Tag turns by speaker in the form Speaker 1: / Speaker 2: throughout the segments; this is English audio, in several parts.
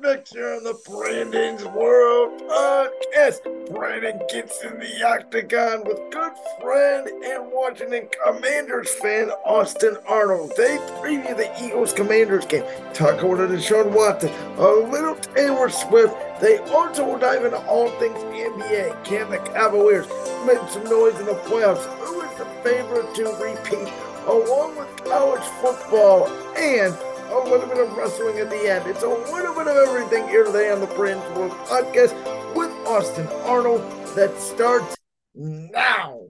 Speaker 1: next year on the Brandon's World uh, Podcast. Brandon gets in the octagon with good friend and Washington Commanders fan Austin Arnold. They preview the Eagles Commanders game, talk about Deshaun Watson, a little Taylor Swift. They also will dive into all things NBA. Can the Cavaliers make some noise in the playoffs? Who is the favorite to repeat? Along with college football and a little bit of wrestling at the end. It's a little bit of everything here today on the Brandon's World Podcast with Austin Arnold that starts now.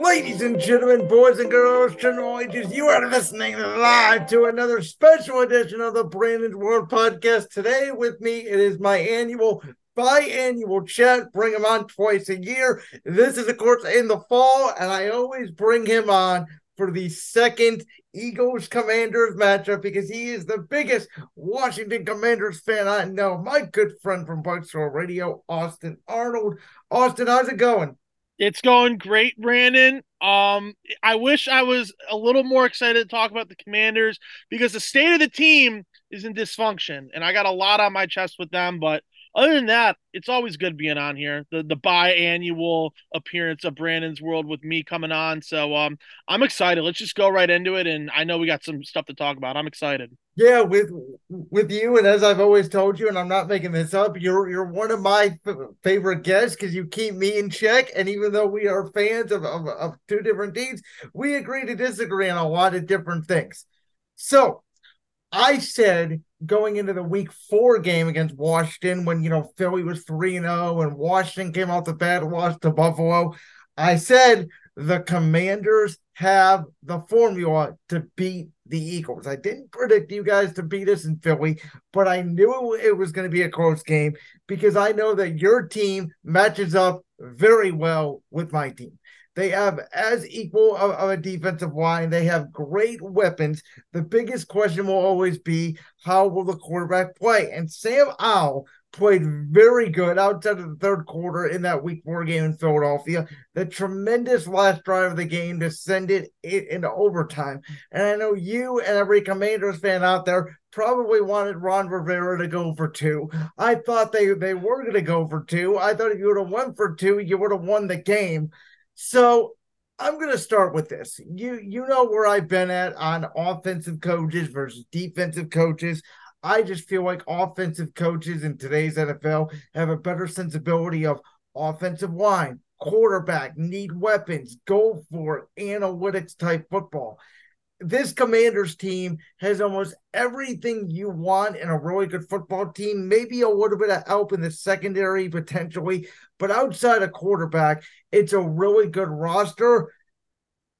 Speaker 1: Ladies and gentlemen, boys and girls, general ages, you are listening live to another special edition of the Brandon's World Podcast. Today with me, it is my annual biannual chat. Bring him on twice a year. This is, of course, in the fall, and I always bring him on for the second Eagles Commanders matchup because he is the biggest Washington Commanders fan I know. My good friend from Buckshaw Radio, Austin Arnold. Austin, how's it going?
Speaker 2: It's going great, Brandon. Um, I wish I was a little more excited to talk about the Commanders because the state of the team is in dysfunction, and I got a lot on my chest with them. But other than that, it's always good being on here. The the biannual appearance of Brandon's World with me coming on. So um I'm excited. Let's just go right into it. And I know we got some stuff to talk about. I'm excited.
Speaker 1: Yeah, with with you, and as I've always told you, and I'm not making this up, you're you're one of my f- favorite guests because you keep me in check. And even though we are fans of, of, of two different teams, we agree to disagree on a lot of different things. So I said going into the week four game against Washington when you know Philly was 3 0 and Washington came out the bad loss to Buffalo. I said the commanders have the formula to beat the Eagles. I didn't predict you guys to beat us in Philly, but I knew it was going to be a close game because I know that your team matches up very well with my team. They have as equal of, of, a defensive line. They have great weapons. The biggest question will always be how will the quarterback play? And Sam Howell played very good outside of the third quarter in that week four game in Philadelphia. The tremendous last drive of the game to send it into overtime. And I know you and every Commanders fan out there probably wanted Ron Rivera to go for two. I thought they, they were going to go for two. I thought if you would have won for two, you would have won the game. So I'm going to start with this. You you know where I've been at on offensive coaches versus defensive coaches. I just feel like offensive coaches in today's NFL have a better sensibility of offensive line, quarterback, need weapons, go for it, analytics type football this Commanders team has almost everything you want in a really good football team. Maybe a little bit of help in the secondary potentially, but outside of quarterback, it's a really good roster.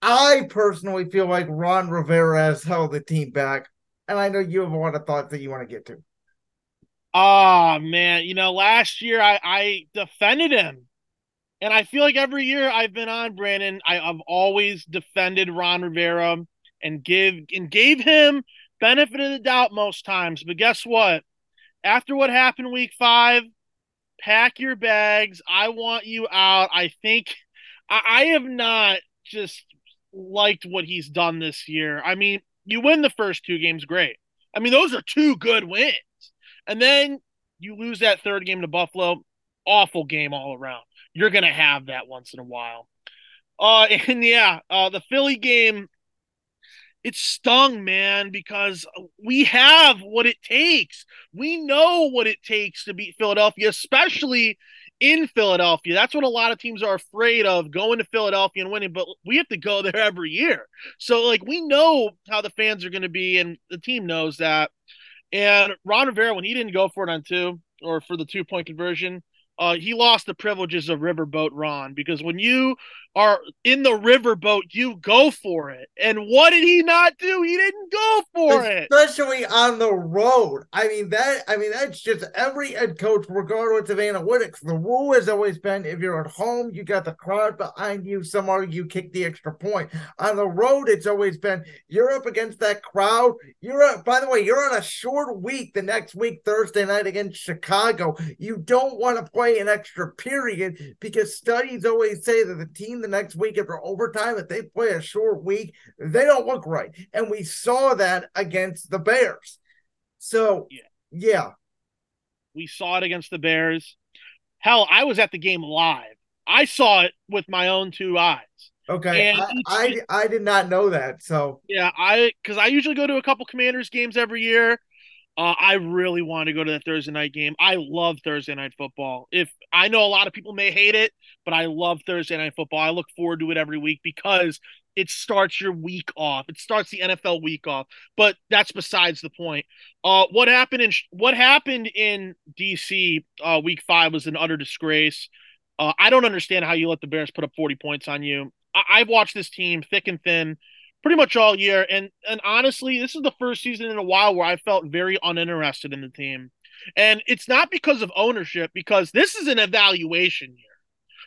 Speaker 1: I personally feel like Ron Rivera has held the team back, and I know you have a lot of thoughts that you want to get to.
Speaker 2: Oh man, you know, last year I, I defended him. And I feel like every year I've been on Brandon, I, I've always defended Ron Rivera and give and gave him benefit of the doubt most times. But guess what? After what happened week five, pack your bags. I want you out. I think I, I have not just liked what he's done this year. I mean, you win the first two games, great. I mean, those are two good wins. And then you lose that third game to Buffalo, awful game all around. You're gonna have that once in a while. Uh, and yeah, uh, the Philly game it stung, man, because we have what it takes. We know what it takes to beat Philadelphia, especially in Philadelphia. That's what a lot of teams are afraid of going to Philadelphia and winning, but we have to go there every year. So, like, we know how the fans are going to be, and the team knows that. And Ron Rivera, when he didn't go for it on two or for the two point conversion, uh, he lost the privileges of Riverboat Ron because when you are in the riverboat, you go for it. And what did he not do? He didn't go for
Speaker 1: Especially
Speaker 2: it.
Speaker 1: Especially on the road. I mean that I mean that's just every head coach, regardless of analytics. The rule has always been if you're at home, you got the crowd behind you, some argue kick the extra point. On the road, it's always been you're up against that crowd. You're up, by the way, you're on a short week the next week, Thursday night against Chicago. You don't want to play an extra period because studies always say that the team the next week after overtime, if they play a short week, they don't look right. And we saw that against the Bears. So, yeah. yeah.
Speaker 2: We saw it against the Bears. Hell, I was at the game live. I saw it with my own two eyes.
Speaker 1: Okay, I, I, I did not know that. So
Speaker 2: yeah, I because I usually go to a couple Commanders games every year. Uh, I really want to go to that Thursday night game. I love Thursday night football. If I know a lot of people may hate it, but I love Thursday night football. I look forward to it every week because it starts your week off. It starts the NFL week off. But that's besides the point. Uh, what happened in what happened in DC uh, week five was an utter disgrace. Uh, I don't understand how you let the Bears put up 40 points on you. I- I've watched this team thick and thin pretty much all year. And and honestly, this is the first season in a while where I felt very uninterested in the team. And it's not because of ownership, because this is an evaluation year.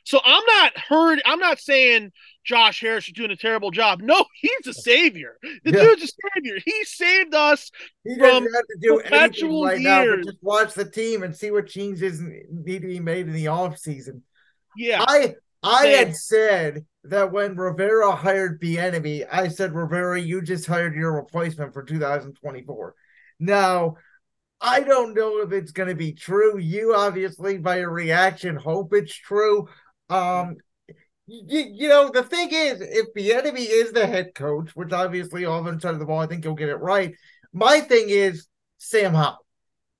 Speaker 2: So I'm not heard. I'm not saying Josh Harris is doing a terrible job. No, he's a savior. The yeah. dude's a savior. He saved us he from have to do perpetual right years. Now,
Speaker 1: just watch the team and see what changes need to be made in the off season.
Speaker 2: Yeah,
Speaker 1: I I had said that when Rivera hired Bieniemy, I said, Rivera, you just hired your replacement for 2024. Now, I don't know if it's going to be true. You obviously, by your reaction, hope it's true. Um, you, you know, the thing is, if Bieniemy is the head coach, which obviously all of side of the ball, I think he'll get it right. My thing is Sam Howell.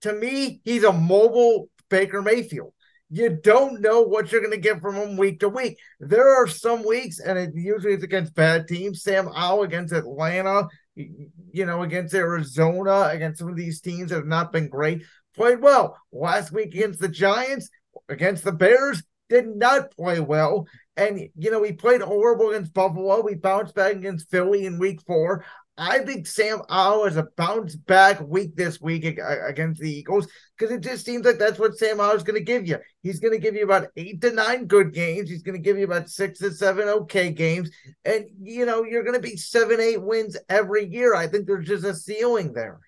Speaker 1: To me, he's a mobile Baker Mayfield you don't know what you're going to get from him week to week. There are some weeks, and it usually is against bad teams. Sam Howell against Atlanta, you know, against Arizona, against some of these teams that have not been great, played well. Last week against the Giants, against the Bears, did not play well. And, you know, he played horrible against Buffalo. We bounced back against Philly in week four. I think Sam Howell is a bounce back week this week against the Eagles because it just seems like that's what Sam Howell is going to give you. He's going to give you about eight to nine good games. He's going to give you about six to seven okay games. And, you know, you're going to be seven, eight wins every year. I think there's just a ceiling there.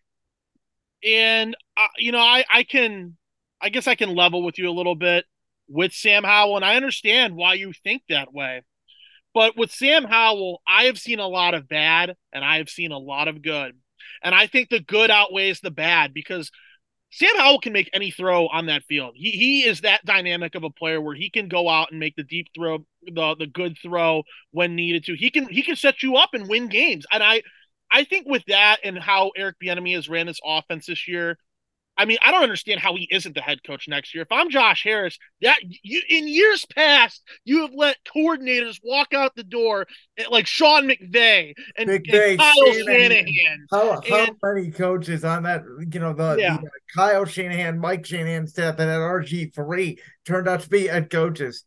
Speaker 2: And, uh, you know, I, I can, I guess I can level with you a little bit with Sam Howell. And I understand why you think that way. But with Sam Howell, I have seen a lot of bad and I have seen a lot of good. And I think the good outweighs the bad because Sam Howell can make any throw on that field. He he is that dynamic of a player where he can go out and make the deep throw, the the good throw when needed to. He can he can set you up and win games. And I I think with that and how Eric Bieniemy has ran this offense this year, I mean, I don't understand how he isn't the head coach next year. If I'm Josh Harris, that you, in years past, you have let coordinators walk out the door eh, like Sean McVay and, and Kyle Shanahan.
Speaker 1: How, how and, many coaches on that? You know, the, yeah. the Kyle Shanahan, Mike Shanahan staff that at RG three turned out to be head coaches.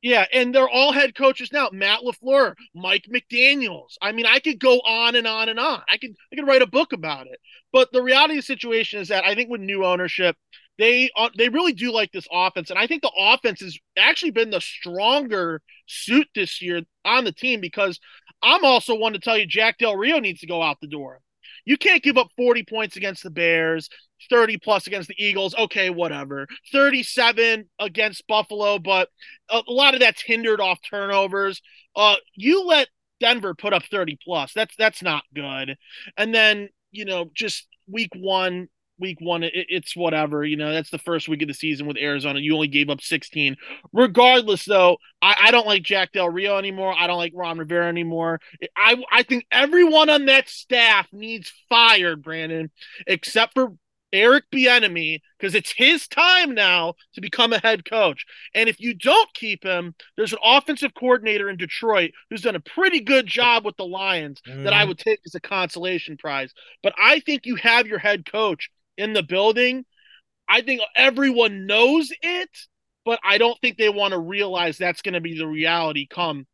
Speaker 2: Yeah, and they're all head coaches now. Matt LaFleur, Mike McDaniels. I mean, I could go on and on and on. I could I could write a book about it. But the reality of the situation is that I think with new ownership, they uh, they really do like this offense, and I think the offense has actually been the stronger suit this year on the team because I'm also one to tell you Jack Del Rio needs to go out the door. You can't give up 40 points against the Bears, 30 plus against the Eagles. Okay, whatever. 37 against Buffalo, but a, lot of that's hindered off turnovers. Uh, you let Denver put up 30 plus. That's that's not good. And then, you know, just week 1 week one, it, it's whatever. You know, that's the first week of the season with Arizona. You only gave up 16. Regardless, though, I, I don't like Jack Del Rio anymore. I don't like Ron Rivera anymore. I I think everyone on that staff needs fired, Brandon, except for Eric Bieniemy because it's his time now to become a head coach. And if you don't keep him, there's an offensive coordinator in Detroit who's done a pretty good job with the Lions mm. that I mm-hmm. would take as a consolation prize. But I think you have your head coach in the building. I think everyone knows it, but I don't think they want to realize that's going to be the reality come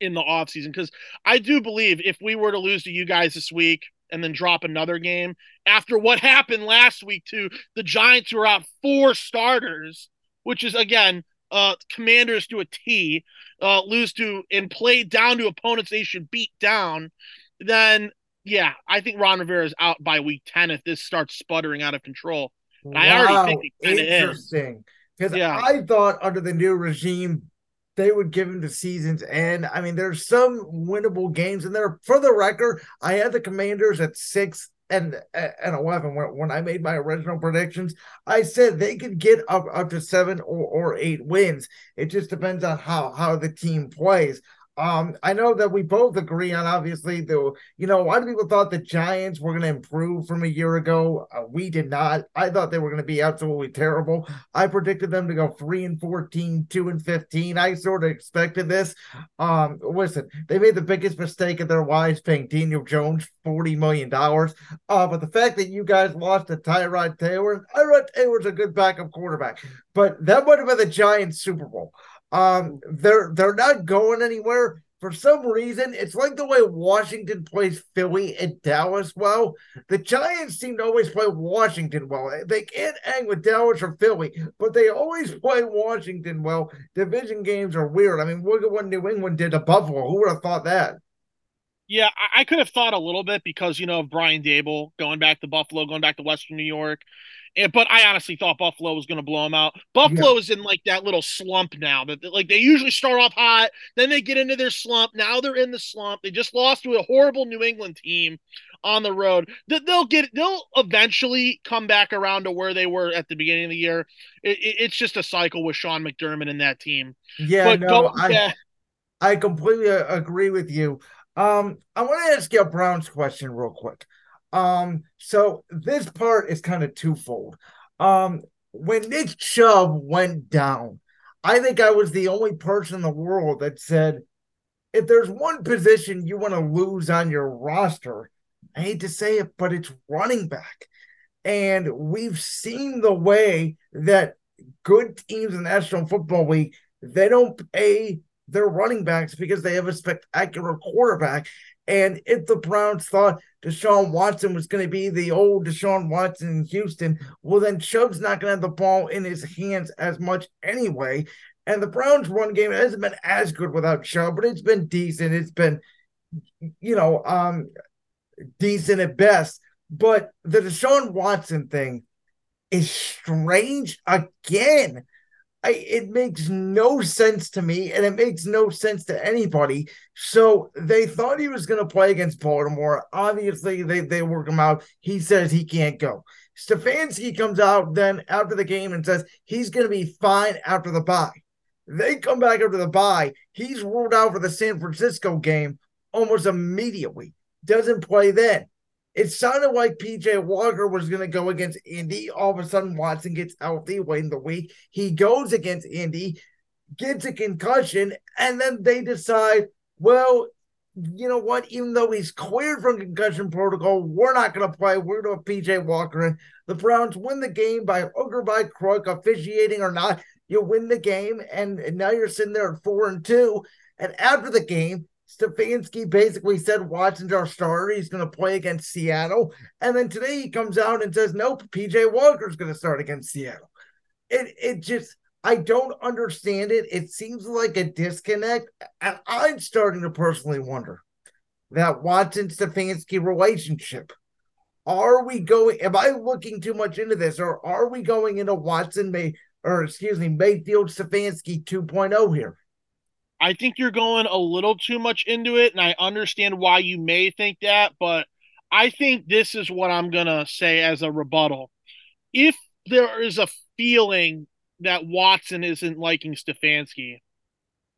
Speaker 2: in the offseason. Because I do believe if we were to lose to you guys this week and then drop another game after what happened last week to the Giants who are out four starters, which is again uh commanders to a T, uh lose to and play down to opponents they should beat down, then yeah, I think Ron Rivera is out by week 10 if this starts sputtering out of control. Wow, I already think
Speaker 1: interesting. Because yeah. I thought under the new regime, they would give him the season's end. I mean, there's some winnable games in there. For the record, I had the Commanders at six and and 11 when, when i made my original predictions i said they could get up up to seven or, or eight wins it just depends on how how the team plays um, I know that we both agree on obviously the you know a lot of people thought the Giants were going to improve from a year ago. Uh, we did not. I thought they were going to be absolutely terrible. I predicted them to go three and 14, 2 and 15. I sort of expected this. Um, listen, they made the biggest mistake of their lives paying Daniel Jones $40 million. Uh, but the fact that you guys lost to Tyrod Taylor, Tyrod Taylor's a good backup quarterback, but that would have been the Giants Super Bowl. Um, they're they're not going anywhere. For some reason, it's like the way Washington plays Philly and Dallas well. The Giants seem to always play Washington well. They can't hang with Dallas or Philly, but they always play Washington well. Division games are weird. I mean, look at what New England did to Buffalo. Who would have thought that?
Speaker 2: Yeah, I, could have thought a little bit because you know of Brian Daboll going back to Buffalo, going back to Western New York, but I honestly thought Buffalo was going to blow them out. Buffalo yeah. is in like that little slump now. That like they usually start off hot, then they get into their slump. Now they're in the slump. They just lost to a horrible New England team on the road. They'll get they'll eventually come back around to where they were at the beginning of the year. It, it, it's just a cycle with Sean McDermott and that team.
Speaker 1: Yeah, but no, go, I, yeah. I completely agree with you. Um, I want to ask you a Browns question real quick. Um, so this part is kind of twofold. Um, when Nick Chubb went down, I think I was the only person in the world that said, if there's one position you want to lose on your roster, I hate to say it, but it's running back. And we've seen the way that good teams in the National Football League, they don't pay their running backs because they have a spectacular quarterback. And if the Browns thought Deshaun Watson was going to be the old Deshaun Watson in Houston, well, then Chubb's not going to have the ball in his hands as much anyway. And the Browns' run game hasn't been as good without Chubb, but it's been decent. It's been, you know, um, decent at best. But the Deshaun Watson thing is strange again. I, it makes no sense to me and it makes no sense to anybody. So they thought he was going to play against Baltimore. Obviously, they, they work him out. He says he can't go. Stefanski comes out then after the game and says he's going to be fine after the bye. They come back after the bye. He's ruled out for the San Francisco game almost immediately. Doesn't play then. It sounded like PJ Walker was going to go against Indy. All of a sudden, Watson gets healthy late in the week. He goes against Indy, gets a concussion, and then they decide, well, you know what? Even though he's cleared from concussion protocol, we're not going to play. We're going to PJ Walker in. The Browns win the game by hook by crook, officiating or not. You win the game, and, and now you're sitting there at four and two. And after the game, Stefanski basically said Watson's our starter. He's going to play against Seattle. And then today he comes out and says, nope, PJ Walker's going to start against Seattle. It, it just, I don't understand it. It seems like a disconnect. And I'm starting to personally wonder that Watson Stefanski relationship. Are we going, am I looking too much into this or are we going into Watson May, or excuse me, Mayfield Stefanski 2.0 here?
Speaker 2: I think you're going a little too much into it, and I understand why you may think that, but I think this is what I'm going to say as a rebuttal. If there is a feeling that Watson isn't liking Stefanski,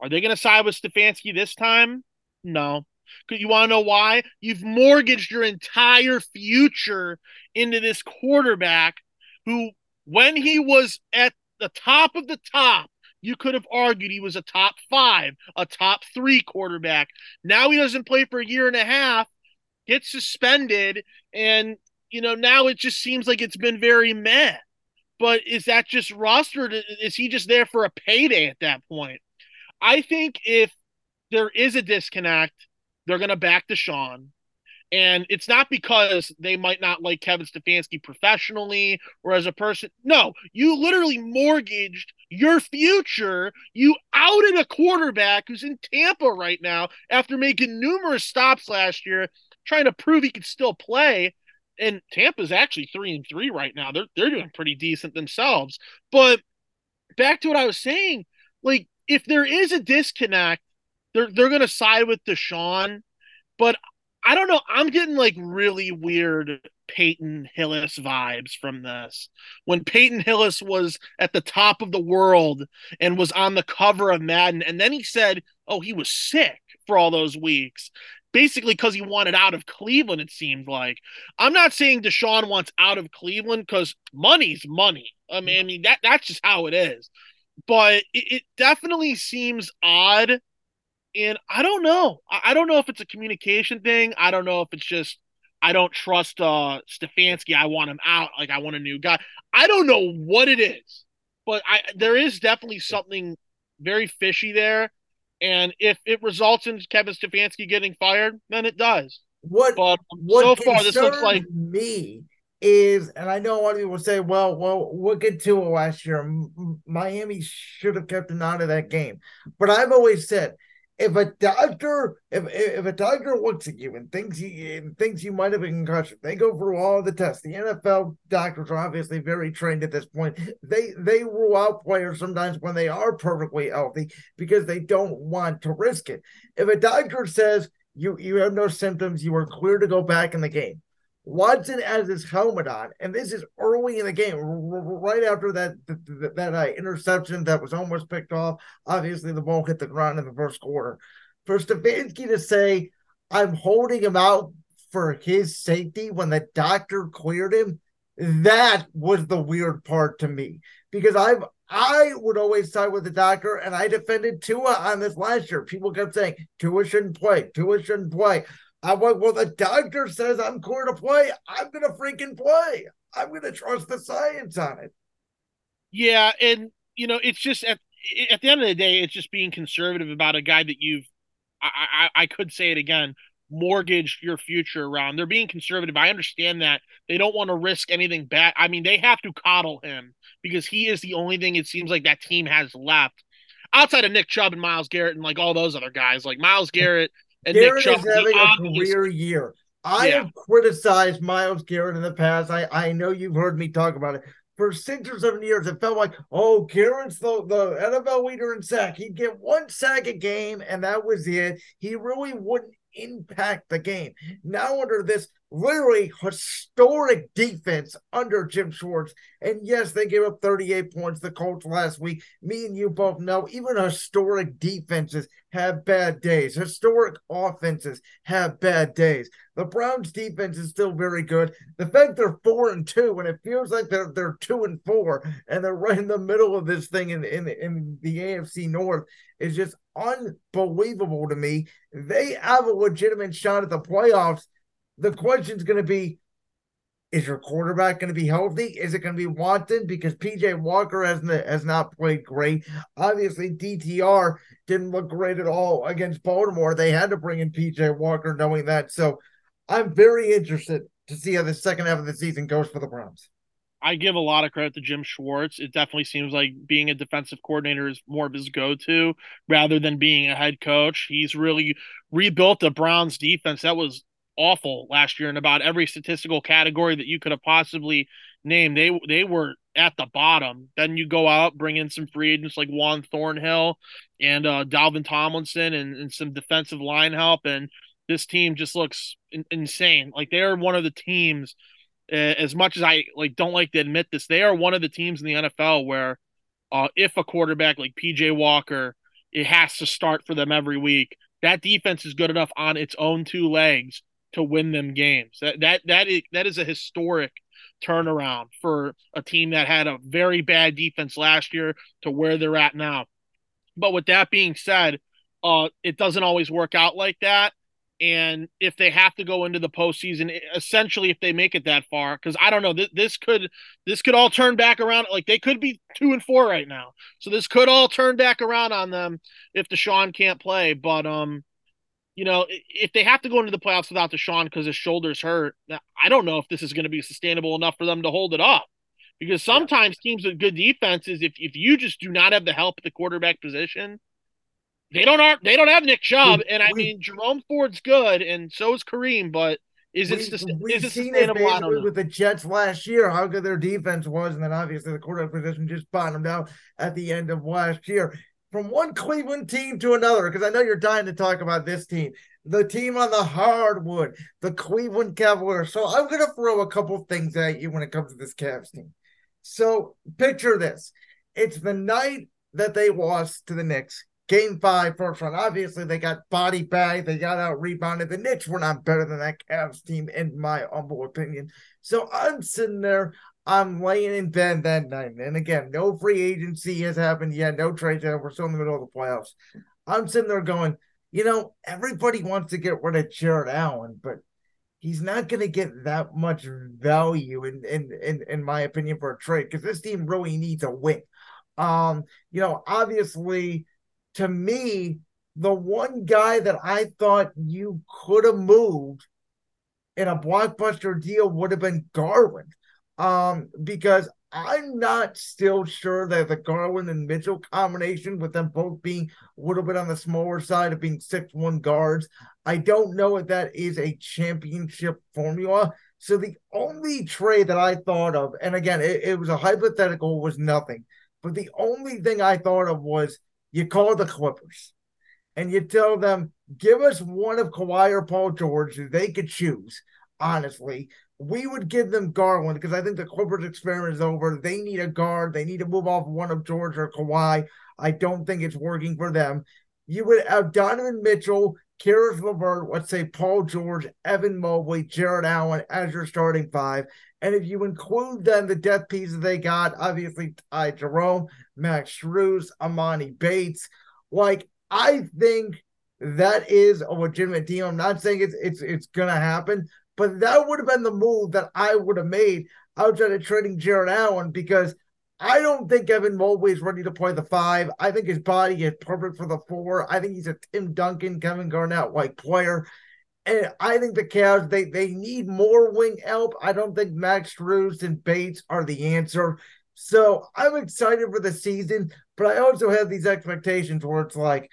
Speaker 2: are they going to side with Stefanski this time? No. Because You want to know why? You've mortgaged your entire future into this quarterback who, when he was at the top of the top, you could have argued he was a top five, a top three quarterback. Now he doesn't play for a year and a half, gets suspended, and you know now it just seems like it's been very meh. But is that just rostered? Is he just there for a payday at that point? I think if there is a disconnect, they're going to back Deshaun. And it's not because they might not like Kevin Stefanski professionally or as a person. No, you literally mortgaged your future. You outed a quarterback who's in Tampa right now after making numerous stops last year, trying to prove he could still play. And Tampa's actually three and three right now. They're they're doing pretty decent themselves. But back to what I was saying, like if there is a disconnect, they're they're gonna side with Deshaun, but I don't know. I'm getting like really weird Peyton Hillis vibes from this. When Peyton Hillis was at the top of the world and was on the cover of Madden, and then he said, "Oh, he was sick for all those weeks." Basically, because he wanted out of Cleveland, it seemed like. I'm not saying Deshaun wants out of Cleveland because money's money. I mean, I mean that that's just how it is. But it, it definitely seems odd and I don't know. I don't know if it's a communication thing. I don't know if it's just I don't trust uh Stefanski. I want him out. Like I want a new guy. I don't know what it is, but I there is definitely something very fishy there. And if it results in Kevin Stefanski getting fired, then it does.
Speaker 1: What but what so far this looks like me is, and I know a lot of people say, "Well, well, we'll get to it last year. Miami should have kept an eye of that game," but I've always said if a doctor if if a doctor looks at you and thinks you and thinks you might have a concussion, they go through all the tests. The NFL doctors are obviously very trained at this point. They they rule out players sometimes when they are perfectly healthy because they don't want to risk it. If a doctor says you you have no symptoms, you are clear to go back in the game. Watson has his helmet on, and this is early in the game, right after that that, that uh, interception that was almost picked off. Obviously, the ball hit the ground in the first quarter. For Stefanski to say, "I'm holding him out for his safety" when the doctor cleared him, that was the weird part to me because I've I would always side with the doctor, and I defended Tua on this last year. People kept saying Tua shouldn't play, Tua shouldn't play. I'm like, well, the doctor says I'm clear to play. I'm gonna freaking play. I'm gonna trust the science on it.
Speaker 2: Yeah, and you know, it's just at at the end of the day, it's just being conservative about a guy that you've. I I, I could say it again. Mortgage your future around. They're being conservative. I understand that they don't want to risk anything bad. I mean, they have to coddle him because he is the only thing it seems like that team has left outside of Nick Chubb and Myles Garrett and like all those other guys. Like Myles Garrett and
Speaker 1: Garrett is having a career year. I yeah. have criticized Myles Garrett in the past. I, I know you've heard me talk about it. For six or seven years, it felt like, oh, Garrett's the, the NFL leader in sack. He'd get one sack a game, and that was it. He really wouldn't impact the game. Now, under this literally historic defense under Jim Schwartz. And yes, they gave up 38 points the Colts last week. Me and you both know even historic defenses have bad days. Historic offenses have bad days. The Browns defense is still very good. The fact they're four and two, and it feels like they're they're two and four, and they're right in the middle of this thing in, in, in the AFC North is just unbelievable to me. They have a legitimate shot at the playoffs the question's going to be is your quarterback going to be healthy? Is it going to be Watson? Because PJ Walker hasn't has not played great. Obviously, DTR didn't look great at all against Baltimore. They had to bring in PJ Walker, knowing that. So, I'm very interested to see how the second half of the season goes for the Browns.
Speaker 2: I give a lot of credit to Jim Schwartz. It definitely seems like being a defensive coordinator is more of his go-to rather than being a head coach. He's really rebuilt the Browns defense that was awful last year in about every statistical category that you could have possibly named. They they were at the bottom. Then you go out, bring in some free agents like Juan Thornhill and uh, Dalvin Tomlinson and, and some defensive line help, and this team just looks in- insane. Like they're one of the teams. As much as I like, don't like to admit this, they are one of the teams in the NFL where, uh, if a quarterback like PJ Walker, it has to start for them every week. That defense is good enough on its own two legs to win them games. That that that is that is a historic turnaround for a team that had a very bad defense last year to where they're at now. But with that being said, uh, it doesn't always work out like that. And if they have to go into the postseason, essentially, if they make it that far, because I don't know, this, this could this could all turn back around. Like they could be two and four right now, so this could all turn back around on them if Deshaun can't play. But um, you know, if they have to go into the playoffs without Deshaun because his shoulder's hurt, I don't know if this is going to be sustainable enough for them to hold it up. Because sometimes yeah. teams with good defenses, if, if you just do not have the help at the quarterback position, they don't are they don't have Nick Chubb, we, and I we, mean Jerome Ford's good, and so is Kareem, but is it, we, is it sustainable?
Speaker 1: It with the Jets last year, how good their defense was, and then obviously the quarterback position just bottomed out at the end of last year from one Cleveland team to another, because I know you're dying to talk about this team, the team on the hardwood, the Cleveland Cavaliers. So I'm going to throw a couple things at you when it comes to this Cavs team. So picture this it's the night that they lost to the Knicks. Game five, first round. Obviously, they got body bag. They got out rebounded. The Knicks were not better than that Cavs team, in my humble opinion. So I'm sitting there. I'm laying in bed that night. And again, no free agency has happened yet. No trades. We're still in the middle of the playoffs. I'm sitting there going, you know, everybody wants to get rid of Jarrett Allen, but he's not going to get that much value in, in in in my opinion for a trade because this team really needs a win. Um, you know, obviously, to me, the one guy that I thought you could have moved in a blockbuster deal would have been Garland. Um, because I'm not still sure that the Garland and Mitchell combination, with them both being a little bit on the smaller side of being six one guards, I don't know if that is a championship formula. So the only trade that I thought of, and again, it, it was a hypothetical, was nothing. But the only thing I thought of was you call the Clippers and you tell them, give us one of Kawhi or Paul George they could choose, honestly. We would give them Garland because I think the Clippers experiment is over. They need a guard. They need to move off one of George or Kawhi. I don't think it's working for them. You would have Donovan Mitchell, Caris LeVert, let's say Paul George, Evan Mobley, Jarrett Allen as your starting five. And if you include then the death pieces they got, obviously Ty Jerome, Max Strus, Emoni Bates, like I think that is a legitimate deal. I'm not saying it's it's it's gonna happen, but that would have been the move that I would have made outside of trading Jarrett Allen because I don't think Evan Mobley is ready to play the five. I think his body is perfect for the four. I think he's a Tim Duncan, Kevin Garnett like player. And I think the Cavs they they need more wing help. I don't think Max Strus and Bates are the answer. So I'm excited for the season, but I also have these expectations where it's like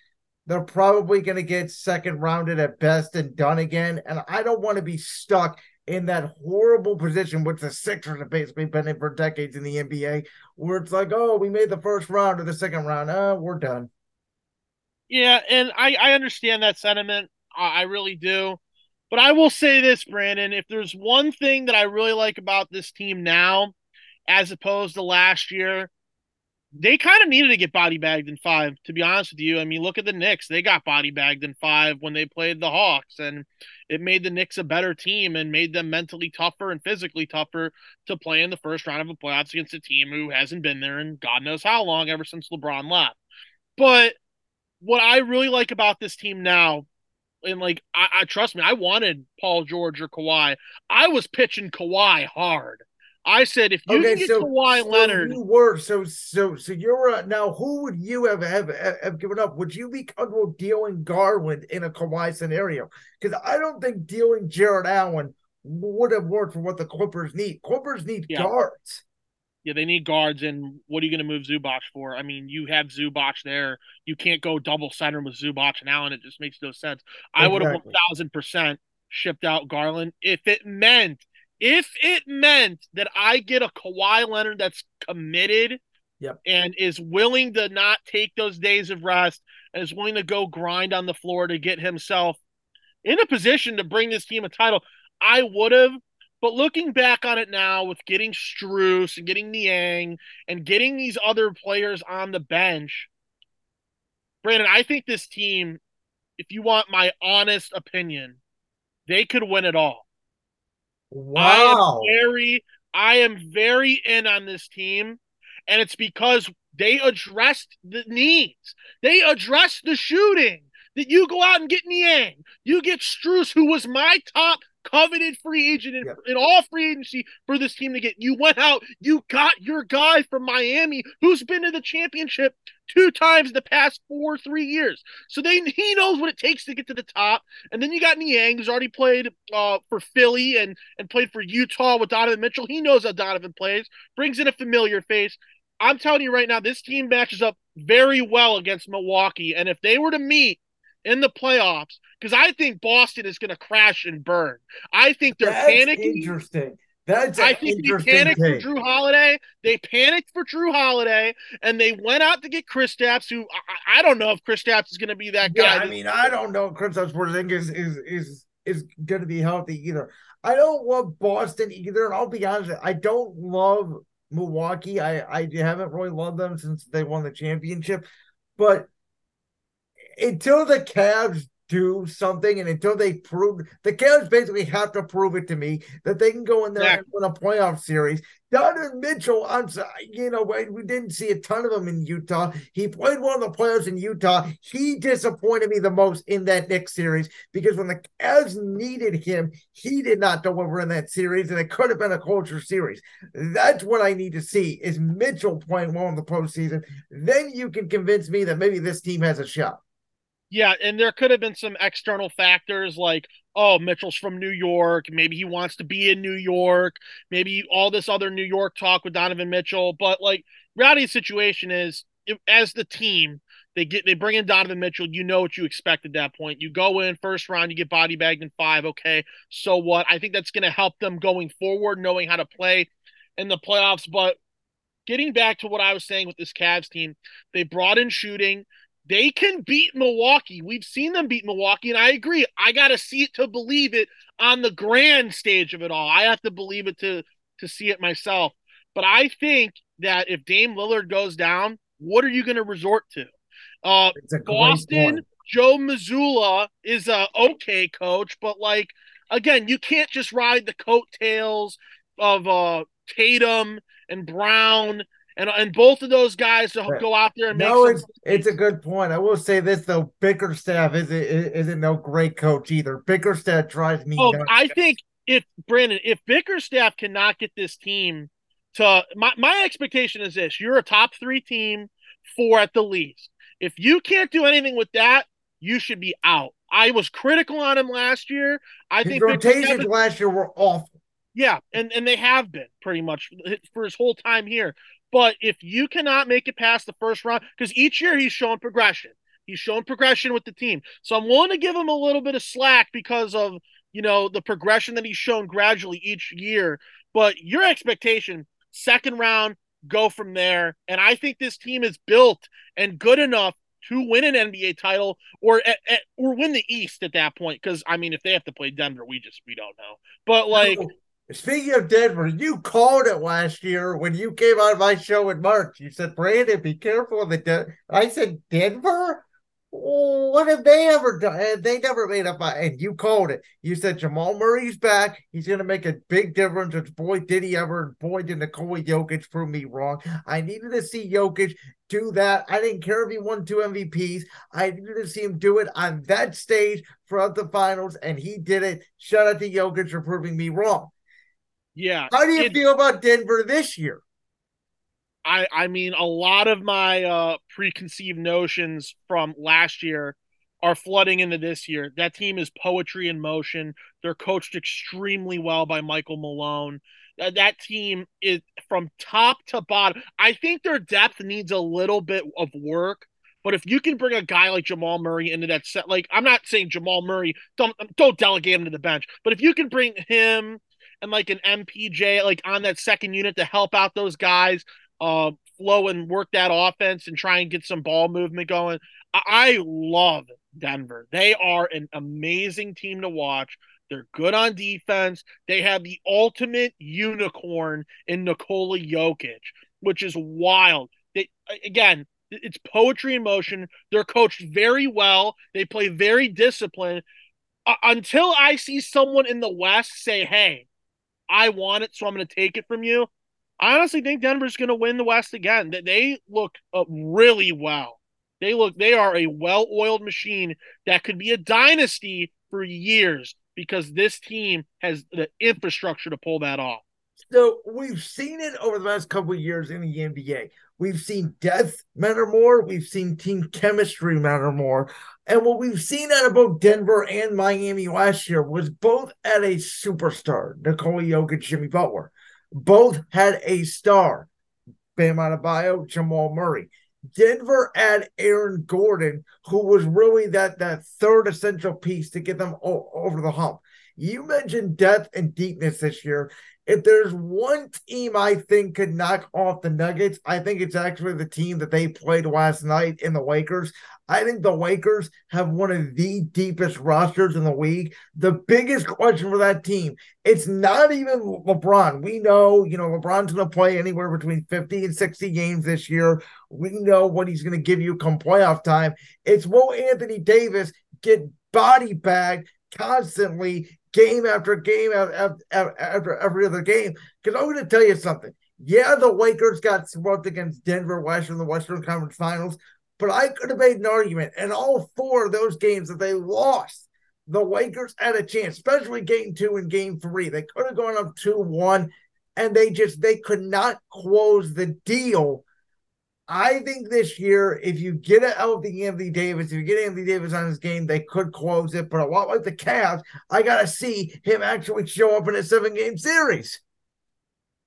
Speaker 1: they're probably going to get second rounded at best and done again. And I don't want to be stuck in that horrible position, which the Sixers have basically been in for decades in the NBA, where it's like, oh, we made the first round or the second round. Uh, we're done.
Speaker 2: Yeah, and I, I understand that sentiment. I, I really do. But I will say this, Brandon, if there's one thing that I really like about this team now, as opposed to last year, they kind of needed to get body bagged in five, to be honest with you. I mean, look at the Knicks. They got body bagged in five when they played the Hawks, and it made the Knicks a better team and made them mentally tougher and physically tougher to play in the first round of the playoffs against a team who hasn't been there in God knows how long ever since LeBron left. But what I really like about this team now, and like I, I trust me, I wanted Paul George or Kawhi. I was pitching Kawhi hard. I said if you okay, get so, Kawhi
Speaker 1: so
Speaker 2: Leonard,
Speaker 1: you were so so so you're uh, now. Who would you have, have have given up? Would you be comfortable dealing Garland in a Kawhi scenario? Because I don't think dealing Jarrett Allen would have worked for what the Clippers need. Clippers need yeah. guards.
Speaker 2: Yeah, they need guards, and what are you going to move Zubac for? I mean, you have Zubac there. You can't go double center with Zubac and Allen. It just makes no sense. Exactly. I would have one thousand percent shipped out Garland if it meant if it meant that I get a Kawhi Leonard that's committed
Speaker 1: yep.
Speaker 2: and is willing to not take those days of rest and is willing to go grind on the floor to get himself in a position to bring this team a title, I would have. But looking back on it now with getting Strus and getting Niang and getting these other players on the bench, Brandon, I think this team, if you want my honest opinion, they could win it all.
Speaker 1: Wow.
Speaker 2: I am very I am very in on this team and it's because they addressed the needs. They addressed the shooting. That you go out and get Niang. You get Strus, who was my top coveted free agent in, in, all free agency for this team to get. You went out, you got your guy from Miami who's been to the championship two times the past four, three years. So they he knows what it takes to get to the top. And then you got Niang, who's already played uh, for Philly and and played for Utah with Donovan Mitchell. He knows how Donovan plays, brings in a familiar face. I'm telling you right now, this team matches up very well against Milwaukee. And if they were to meet in the playoffs because I think Boston is going to crash and burn. I think they're
Speaker 1: That's
Speaker 2: panicking.
Speaker 1: Interesting. That's
Speaker 2: I think they panicked take. for Jrue Holiday. They panicked for Jrue Holiday, and they went out to get Kristaps. Who I, I don't know if Chris Kristaps is going to be that guy.
Speaker 1: Yeah, I mean, I don't know if Kristaps Porzingis is is is going to be healthy either. I don't love Boston either, and I'll be honest, I don't love Milwaukee. I I haven't really loved them since they won the championship, but until the Cavs do something and until they prove the Cavs basically have to prove it to me that they can go in there yeah. and win a playoff series. Donovan Mitchell, I'm you know, we didn't see a ton of him in Utah. He played one of the players in Utah. He disappointed me the most in that Knicks series because when the Cavs needed him, he did not deliver in that series, and it could have been a closer series. That's what I need to see is Mitchell playing well in the postseason. Then you can convince me that maybe this team has a shot.
Speaker 2: Yeah, and there could have been some external factors like, oh, Mitchell's from New York. Maybe he wants to be in New York. Maybe all this other New York talk with Donovan Mitchell. But like, reality situation is, as the team, they get they bring in Donovan Mitchell. You know what you expect at that point. You go in first round, you get body bagged in five. Okay, so what? I think that's going to help them going forward, knowing how to play in the playoffs. But getting back to what I was saying with this Cavs team, they brought in shooting. They can beat Milwaukee. We've seen them beat Milwaukee, and I agree. I got to see it to believe it on the grand stage of it all. I have to believe it to to see it myself. But I think that if Dame Lillard goes down, what are you going to resort to? Uh, Boston, Joe Mazzulla is a okay coach, but like again, you can't just ride the coattails of uh, Tatum and Brown and and both of those guys to go out there and
Speaker 1: no, it's it's a good point. I will say this though, Bickerstaff isn't isn't no great coach either. Bickerstaff drives me.
Speaker 2: Oh, nuts. I think if Brandon, if Bickerstaff cannot get this team to my my expectation is this: you're a top three team, four at the least. If you can't do anything with that, you should be out. I was critical on him last year. I
Speaker 1: his
Speaker 2: think
Speaker 1: rotations last year were awful.
Speaker 2: Yeah, and and they have been pretty much for his whole time here. But if you cannot make it past the first round, because each year he's shown progression, he's shown progression with the team. So I'm willing to give him a little bit of slack because of you know the progression that he's shown gradually each year. But your expectation, second round, go from there. And I think this team is built and good enough to win an NBA title or or win the East at that point. Because I mean, if they have to play Denver, we just we don't know. But like.
Speaker 1: Speaking of Denver, you called it last year when you came on my show in March. You said, Brandon, be careful of the De-. I said, Denver? what have they ever done? Eh, they never made up. And you called it. You said Jamal Murray's back. He's going to make a big difference. And boy, did he ever. And Boy, did Nikola Jokic prove me wrong. I needed to see Jokic do that. I didn't care if he won two MVPs. I needed to see him do it on that stage throughout the finals. And he did it. Shout out to Jokic for proving me wrong.
Speaker 2: Yeah.
Speaker 1: How do you it, feel about Denver this year?
Speaker 2: I I mean a lot of my uh preconceived notions from last year are flooding into this year. That team is poetry in motion. They're coached extremely well by Michael Malone. Uh, that team is from top to bottom. I think their depth needs a little bit of work, but if you can bring a guy like Jamal Murray into that set, like I'm not saying Jamal Murray, don't don't delegate him to the bench, but if you can bring him and like an MPJ like on that second unit to help out those guys, uh, flow and work that offense and try and get some ball movement going. I, I love Denver. They are an amazing team to watch. They're good on defense. They have the ultimate unicorn in Nikola Jokic, which is wild. They again, it's poetry in motion. They're coached very well. They play very disciplined. Uh, until I see someone in the West say, "Hey, I want it, so I'm going to take it from you. I honestly think Denver's going to win the West again. They look really well. They look they are a well-oiled machine that could be a dynasty for years because this team has the infrastructure to pull that off.
Speaker 1: So we've seen it over the last couple of years in the NBA. We've seen depth matter more. We've seen team chemistry matter more. And what we've seen out of both Denver and Miami last year was both at a superstar, Nikola Jokic, Jimmy Butler. Both had a star, Bam Adebayo, Jamal Murray. Denver had Aaron Gordon, who was really that that third essential piece to get them over the hump. You mentioned depth and deepness this year. If there's one team I think could knock off the Nuggets, I think it's actually the team that they played last night in the Lakers. I think the Lakers have one of the deepest rosters in the league. The biggest question for that team, it's not even LeBron. We know, you know, LeBron's going to play anywhere between 50 and 60 games this year. We know what he's going to give you come playoff time. It's will Anthony Davis get body bagged constantly game after game after, after every other game. Because I'm going to tell you something. Yeah, the Lakers got swept against Denver West in the Western Conference Finals, but I could have made an argument in all four of those games that they lost. The Lakers had a chance, especially game two and game three. They could have gone up 2 1, and they just they could not close the deal I think this year, if you get it a healthy Anthony Davis, if you get Anthony Davis on his game, they could close it. But a lot like the Cavs, I got to see him actually show up in a seven game series.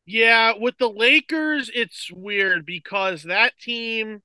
Speaker 2: Yeah, with the Lakers, it's weird because that team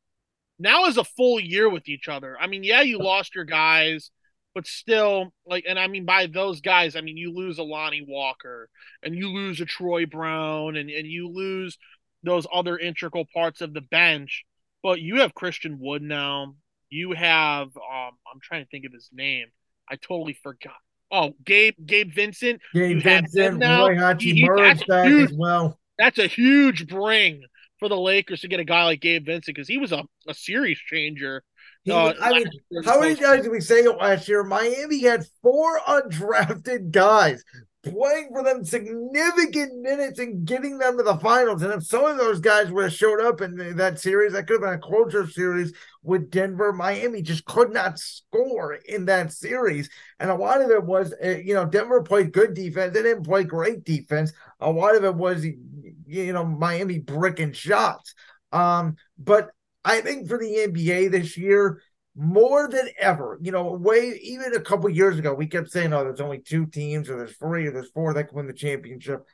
Speaker 2: now is a full year with each other. I mean, yeah, you lost your guys, but still, like, and I mean, by those guys, I mean, you lose a Lonnie Walker and you lose a Troy Brown and, and you lose those other integral parts of the bench. But you have Christian Wood now. You have um I'm trying to think of his name. I totally forgot. Oh, Gabe Gabe Vincent.
Speaker 1: Gabe you Vincent, now. Rui Hachimura's back
Speaker 2: huge,
Speaker 1: as well.
Speaker 2: That's a huge bring for the Lakers to get a guy like Gabe Vincent because he was a, a series changer.
Speaker 1: He, uh, I mean, how many guys did we say last year? Miami had four undrafted guys playing for them significant minutes and getting them to the finals. And if some of those guys would have showed up in that series, that could have been a closer series with Denver. Miami just could not score in that series. And a lot of it was, uh, you know, Denver played good defense. They didn't play great defense. A lot of it was, you know, Miami bricking shots. Um, but I think for the NBA this year, more than ever. You know, way even a couple years ago, we kept saying, "Oh, there's only two teams, or there's three, or there's four that can win the championship."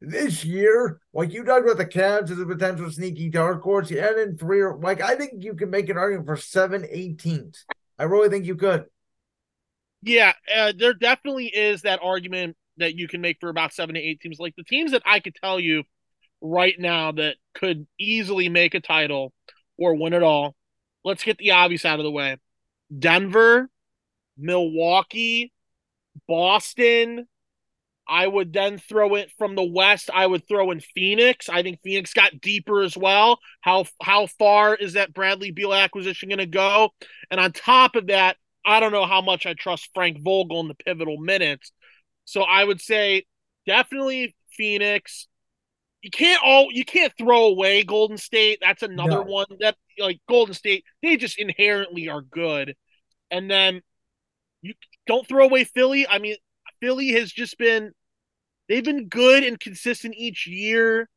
Speaker 1: This year, like you talked about the Cavs as a potential sneaky dark horse, you add in three or like I think you can make an argument for seven, eight teams. I really think you could.
Speaker 2: Yeah, uh, there definitely is that argument that you can make for about seven to eight teams. Like the teams that I could tell you right now that could easily make a title or win it all let's get the obvious out of the way. Denver, Milwaukee, Boston. I would then throw it from the west. I would throw in Phoenix. I think Phoenix got deeper as well. How how far is that Bradley Beal acquisition going to go? And on top of that, I don't know how much I trust Frank Vogel in the pivotal minutes. So I would say definitely Phoenix, you can't all you can't throw away Golden State. That's another no. one that like Golden State, they just inherently are good. And then you don't throw away Philly. I mean, Philly has just been they've been good and consistent each year.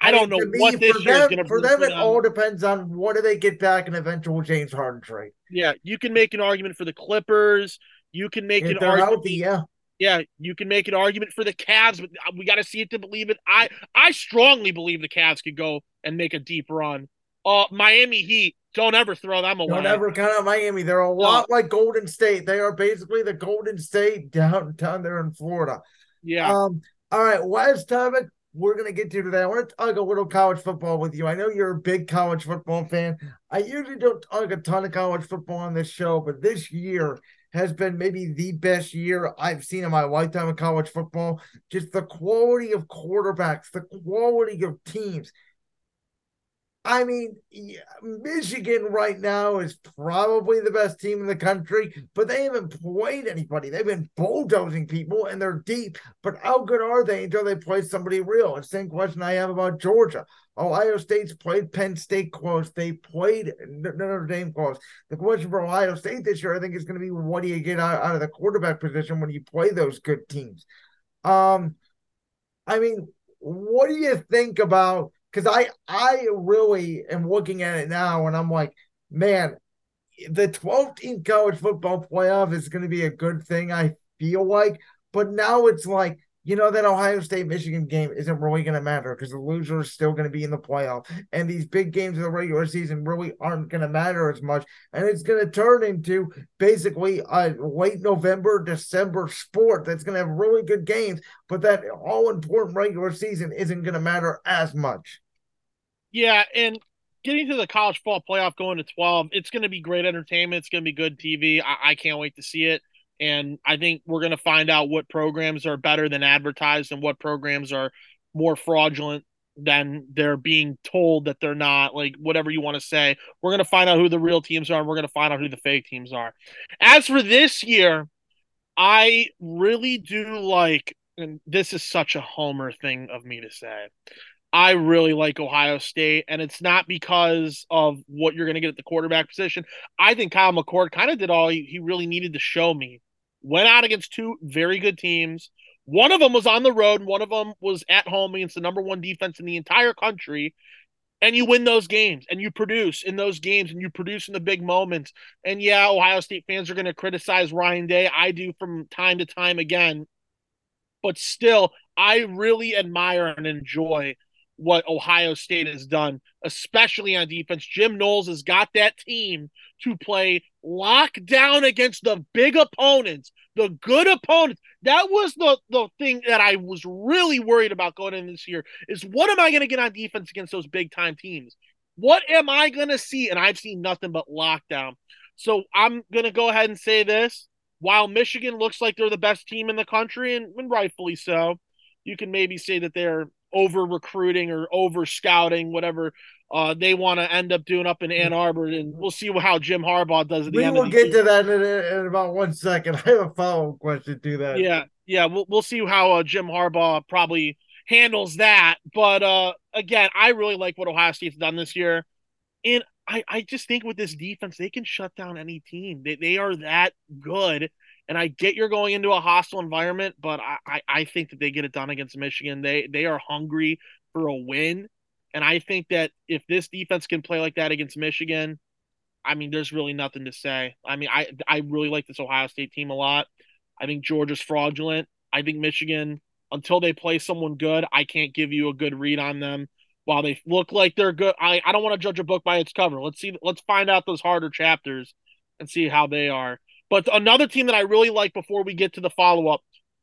Speaker 2: I, I don't know me, what this year is going to
Speaker 1: for them. It them. all depends on what do they get back in eventual James Harden trade.
Speaker 2: Yeah, you can make an argument for the Clippers. You can make if an argument. Healthy,
Speaker 1: yeah,
Speaker 2: yeah, you can make an argument for the Cavs, but we got to see it to believe it. I I strongly believe the Cavs could go and make a deep run. Uh, Miami Heat, don't ever throw them away.
Speaker 1: Don't ever count out Miami. They're a lot like Golden State. They are basically the Golden State downtown down there in Florida.
Speaker 2: Yeah.
Speaker 1: Um. All right. Last topic we're gonna get to today. I want to talk a little college football with you. I know you're a big college football fan. I usually don't talk a ton of college football on this show, but this year has been maybe the best year I've seen in my lifetime of college football. Just the quality of quarterbacks, the quality of teams. I mean, Michigan right now is probably the best team in the country, but they haven't played anybody. They've been bulldozing people and they're deep, but how good are they until they play somebody real? It's the same question I have about Georgia. Ohio State's played Penn State close. They played Notre Dame close. The question for Ohio State this year, I think, is going to be what do you get out, out of the quarterback position when you play those good teams? Um, I mean, what do you think about because I I really am looking at it now and I'm like, man, the 12 team college football playoff is going to be a good thing. I feel like, but now it's like you know that Ohio State Michigan game isn't really going to matter because the loser is still going to be in the playoff. And these big games of the regular season really aren't going to matter as much. And it's going to turn into basically a late November, December sport that's going to have really good games, but that all important regular season isn't going to matter as much.
Speaker 2: Yeah. And getting to the college football playoff going to 12, it's going to be great entertainment. It's going to be good TV. I, I can't wait to see it. And I think we're going to find out what programs are better than advertised and what programs are more fraudulent than they're being told that they're not. Like, whatever you want to say, we're going to find out who the real teams are and we're going to find out who the fake teams are. As for this year, I really do like, and this is such a homer thing of me to say. I really like Ohio State, and it's not because of what you're going to get at the quarterback position. I think Kyle McCord kind of did all he, he really needed to show me went out against two very good teams. One of them was on the road, and one of them was at home against the number one defense in the entire country. And you win those games and you produce in those games and you produce in the big moments. And yeah, Ohio State fans are going to criticize Ryan Day. I do from time to time again. But still, I really admire and enjoy what Ohio State has done, especially on defense. Jim Knowles has got that team to play lockdown against the big opponents, the good opponents. That was the, the thing that I was really worried about going in this year is what am I going to get on defense against those big time teams? What am I going to see? And I've seen nothing but lockdown. So I'm going to go ahead and say this. While Michigan looks like they're the best team in the country, and, and rightfully so, you can maybe say that they're over recruiting or over scouting, whatever uh, they want to end up doing up in Ann Arbor, and we'll see how Jim Harbaugh does at the
Speaker 1: we will get to that in, in, about one second. I have a follow up question to that.
Speaker 2: Yeah, yeah, we'll we'll see how uh, Jim Harbaugh probably handles that. But uh, again, I really like what Ohio State's done this year, and I I just think with this defense, they can shut down any team. They they are that good. And I get you're going into a hostile environment, but I, I, I think that they get it done against Michigan. They they are hungry for a win. And I think that if this defense can play like that against Michigan, I mean, there's really nothing to say. I mean, I I really like this Ohio State team a lot. I think Georgia's fraudulent. I think Michigan, until they play someone good, I can't give you a good read on them. While they look like they're good, I, I don't want to judge a book by its cover. Let's see, let's find out those harder chapters and see how they are. But another team that I really like before we get to the follow up,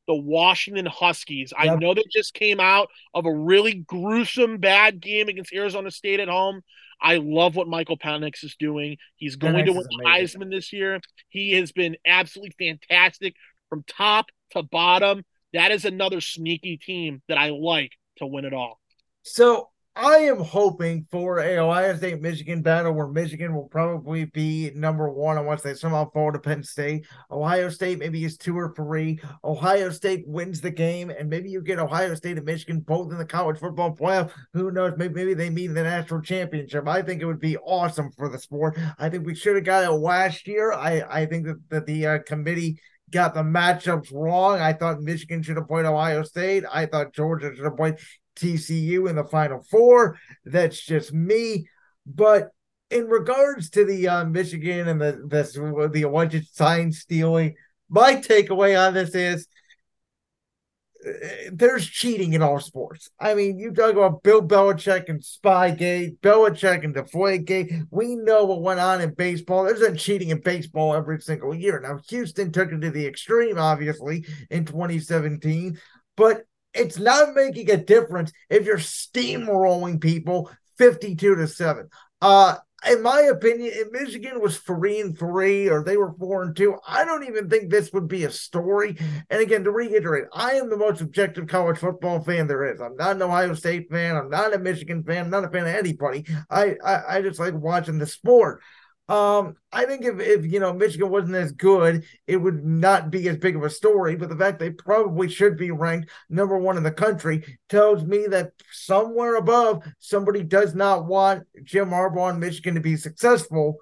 Speaker 2: the Washington Huskies. Yep. I know they just came out of a really gruesome bad game against Arizona State at home. I love what Michael Penix is doing. He's going Penix to win the Heisman this year. He has been absolutely fantastic from top to bottom. That is another sneaky team that I like to win it all.
Speaker 1: So I am hoping for a Ohio State Michigan battle where Michigan will probably be number one unless they somehow fall to Penn State. Ohio State maybe is two or three. Ohio State wins the game, and maybe you get Ohio State and Michigan both in the college football playoff. Who knows? Maybe, maybe they meet in the national championship. I think it would be awesome for the sport. I think we should have got it last year. I, I think that, that the uh, committee got the matchups wrong. I thought Michigan should have played Ohio State. I thought Georgia should have played TCU in the Final Four. That's just me. But in regards to the uh, Michigan and the this the alleged sign stealing, my takeaway on this is uh, there's cheating in all sports. I mean, you talk about Bill Belichick and Spygate, Belichick and Deflategate. We know what went on in baseball. There's been cheating in baseball every single year. Now, Houston took it to the extreme, obviously, in 2017, but it's not making a difference if you're steamrolling people 52 to 7. Uh in my opinion, if Michigan was three and three or they were four and two, I don't even think this would be a story. And again, to reiterate, I am the most objective college football fan there is. I'm not an Ohio State fan. I'm not a Michigan fan. I'm not a fan of anybody. I I, I just like watching the sport. Um, I think if, if you know Michigan wasn't as good, it would not be as big of a story. But the fact they probably should be ranked number one in the country tells me that somewhere above somebody does not want Jim Harbaugh and Michigan to be successful.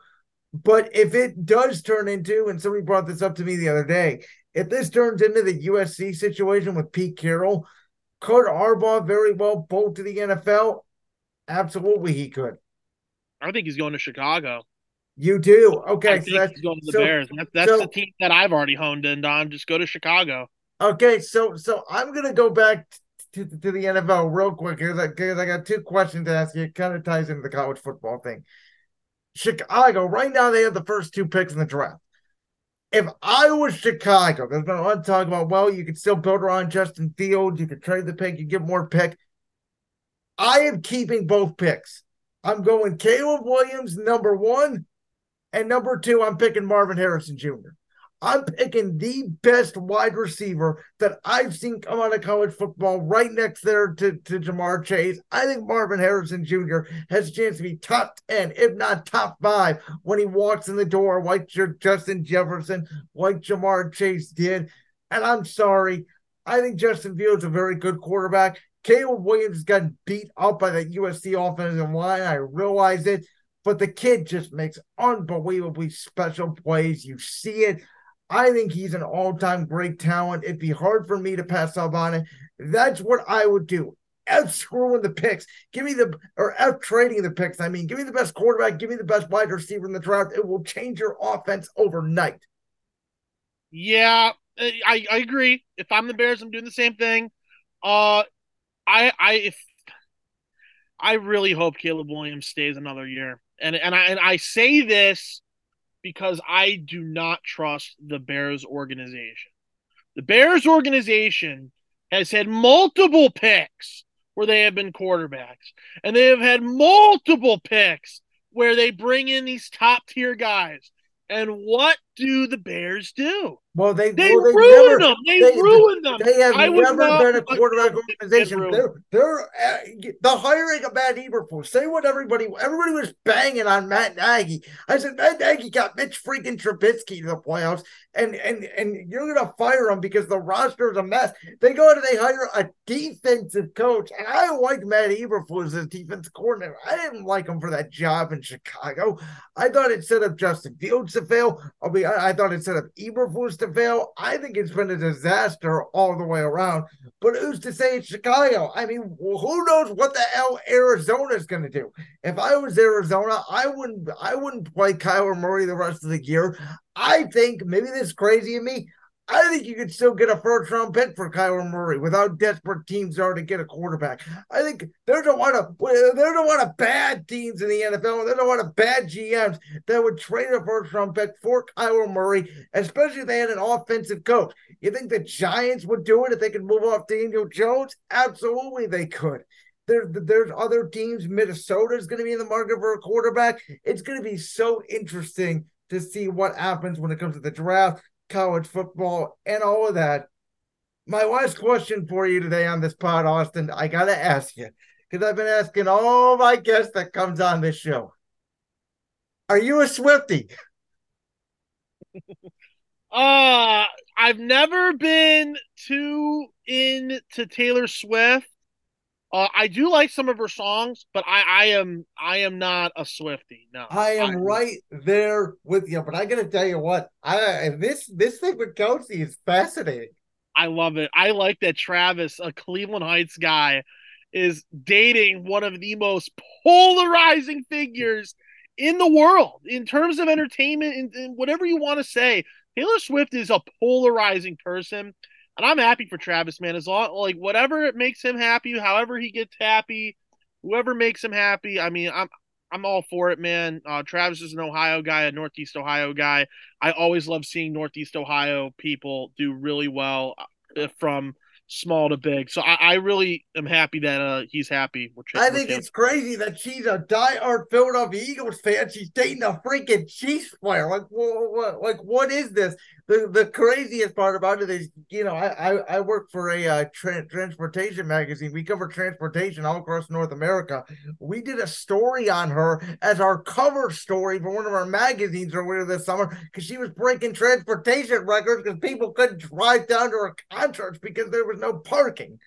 Speaker 1: But if it does turn into, and somebody brought this up to me the other day, if this turns into the USC situation with Pete Carroll, could Harbaugh very well bolt to the NFL? Absolutely, he could.
Speaker 2: I think he's going to Chicago.
Speaker 1: You do okay.
Speaker 2: I so that's going to the so, Bears. That's, that's so, the team that I've already honed in on. Just go to Chicago.
Speaker 1: Okay, so so I'm gonna go back to, to the NFL real quick because I, cause I got two questions to ask you. It kind of ties into the college football thing. Chicago, right now they have the first two picks in the draft. If I was Chicago, there's been a lot of talk about, well, you could still build around Justin Fields, you could trade the pick, you get more pick. I am keeping both picks. I'm going Caleb Williams, number one, and number two, I'm picking Marvin Harrison Jr. I'm picking the best wide receiver that I've seen come out of college football right next there to, to Ja'Marr Chase. I think Marvin Harrison Jr. has a chance to be top 10, if not top five, when he walks in the door, like Justin Jefferson, like Ja'Marr Chase did. And I'm sorry. I think Justin Fields is a very good quarterback. Caleb Williams got beat up by the USC offensive line. I realize it, but the kid just makes unbelievably special plays. You see it. I think he's an all-time great talent. It'd be hard for me to pass up on it. That's what I would do. F screwing the picks. Give me the or F trading the picks. I mean, give me the best quarterback. Give me the best wide receiver in the draft. It will change your offense overnight.
Speaker 2: Yeah, I, I agree. If I'm the Bears, I'm doing the same thing. Uh, I I if I really hope Caleb Williams stays another year, and and I and I say this because I do not trust the Bears organization. The Bears organization has had multiple picks where they have been quarterbacks, and they have had multiple picks where they bring in these top tier guys. And what do the Bears do?
Speaker 1: Well, they
Speaker 2: they
Speaker 1: well,
Speaker 2: ruin never, them. They, they ruin them.
Speaker 1: They have I never been a quarterback organization. They're, they're uh, the hiring of Matt Eberflus. Say what everybody everybody was banging on Matt Nagy. I said Matt Nagy got Mitch freaking Trubisky to the playoffs, and and and you're gonna fire him because the roster is a mess. They go and they hire a defensive coach, and I like Matt Eberflus as a defense coordinator. I didn't like him for that job in Chicago. I thought it set up Justin Fields to fail. I mean, I, thought it set up Eberflus to fail. I think it's been a disaster all the way around. But who's to say it's Chicago? I mean, who knows what the hell Arizona is going to do? If I was Arizona, I wouldn't. I wouldn't play Kyler Murray the rest of the year. I think maybe this is crazy of me. I think you could still get a first round pick for Kyler Murray without desperate teams are to get a quarterback. I think there's a lot of there's a lot of bad teams in the NFL. There's a lot of bad GMs that would trade a first round pick for Kyler Murray, especially if they had an offensive coach. You think the Giants would do it if they could move off Daniel Jones? Absolutely, they could. There, there's other teams. Minnesota is going to be in the market for a quarterback. It's going to be so interesting to see what happens when it comes to the draft college football, and all of that. My last question for you today on this pod, Austin, I got to ask you because I've been asking all my guests that comes on this show. Are you a Swifty?
Speaker 2: uh, I've never been too into Taylor Swift. Uh, I do like some of her songs, but I, I am I am not a Swifty. No,
Speaker 1: I am I, right there with you. But I got to tell you what, I this this thing with Kelce is fascinating.
Speaker 2: I love it. I like that Travis, a Cleveland Heights guy, is dating one of the most polarizing figures in the world in terms of entertainment and, and whatever you want to say. Taylor Swift is a polarizing person. And I'm happy for Travis, man. As long like whatever it makes him happy, however he gets happy, whoever makes him happy. I mean, I'm I'm all for it, man. Uh, Travis is an Ohio guy, a Northeast Ohio guy. I always love seeing Northeast Ohio people do really well uh, from small to big. So I, I really am happy that uh, he's happy.
Speaker 1: With I think it's crazy that she's a diehard Philadelphia Eagles fan. She's dating a freaking Chiefs player. Like, what, like what is this? The the craziest part about it is, you know, I I, I work for a uh, tra- transportation magazine. We cover transportation all across North America. We did a story on her as our cover story for one of our magazines earlier this summer because she was breaking transportation records because people couldn't drive down to her concerts because there was no parking.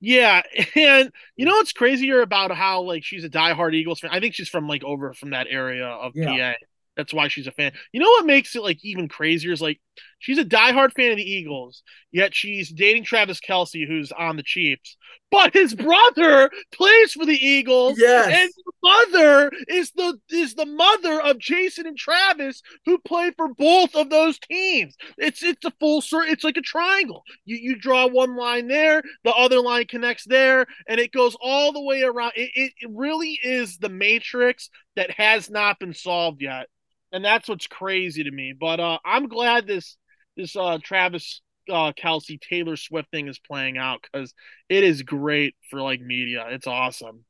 Speaker 2: Yeah, and you know what's crazier about how like she's a diehard Eagles fan? I think she's from like over from that area of yeah. PA. That's why she's a fan. You know what makes it like even crazier is like She's a diehard fan of the Eagles, yet she's dating Travis Kelce, who's on the Chiefs. But his brother plays for the Eagles,
Speaker 1: Yes.
Speaker 2: and his mother is the is the mother of Jason and Travis, who play for both of those teams. It's it's a full circle. It's like a triangle. You you draw one line there, the other line connects there, and it goes all the way around. It it, it really is the matrix that has not been solved yet, and that's what's crazy to me. But uh, I'm glad this this uh, Travis uh, Kelce Taylor Swift thing is playing out because it is great for like media. It's awesome.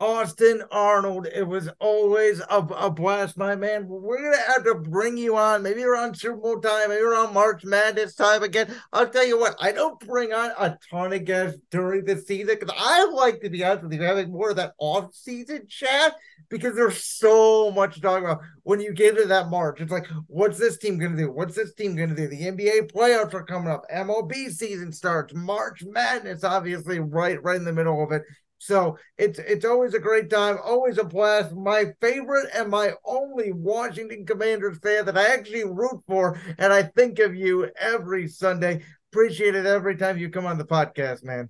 Speaker 1: Austin Arnold, it was always a, a blast, my man. We're gonna have to bring you on, maybe around Super Bowl time, maybe around March Madness time again. I'll tell you what, I don't bring on a ton of guests during the season because I like to be honest with you, having more of that off-season chat because there's so much to talk about. When you get to that March, it's like, what's this team gonna do? What's this team gonna do? The NBA playoffs are coming up, MLB season starts, March Madness, obviously, right, right in the middle of it. So it's it's always a great time, always a blast. My favorite and my only Washington Commanders fan that I actually root for, and I think of you every Sunday. Appreciate it every time you come on the podcast, man.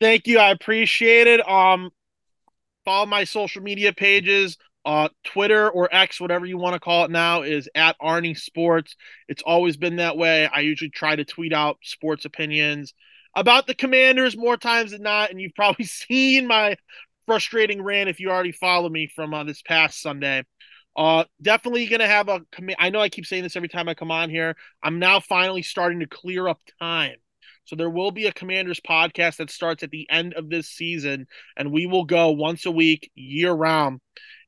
Speaker 2: Thank you. I appreciate it. Um, follow my social media pages. Uh, Twitter or X, whatever you want to call it now, is at Arnie Sports. It's always been that way. I usually try to tweet out sports opinions about the Commanders more times than not, and you've probably seen my frustrating rant if you already follow me from uh, this past Sunday. Uh, definitely gonna have a. I know I keep saying this every time I come on here. I'm now finally starting to clear up time. So there will be a Commanders podcast that starts at the end of this season, and we will go once a week, year round.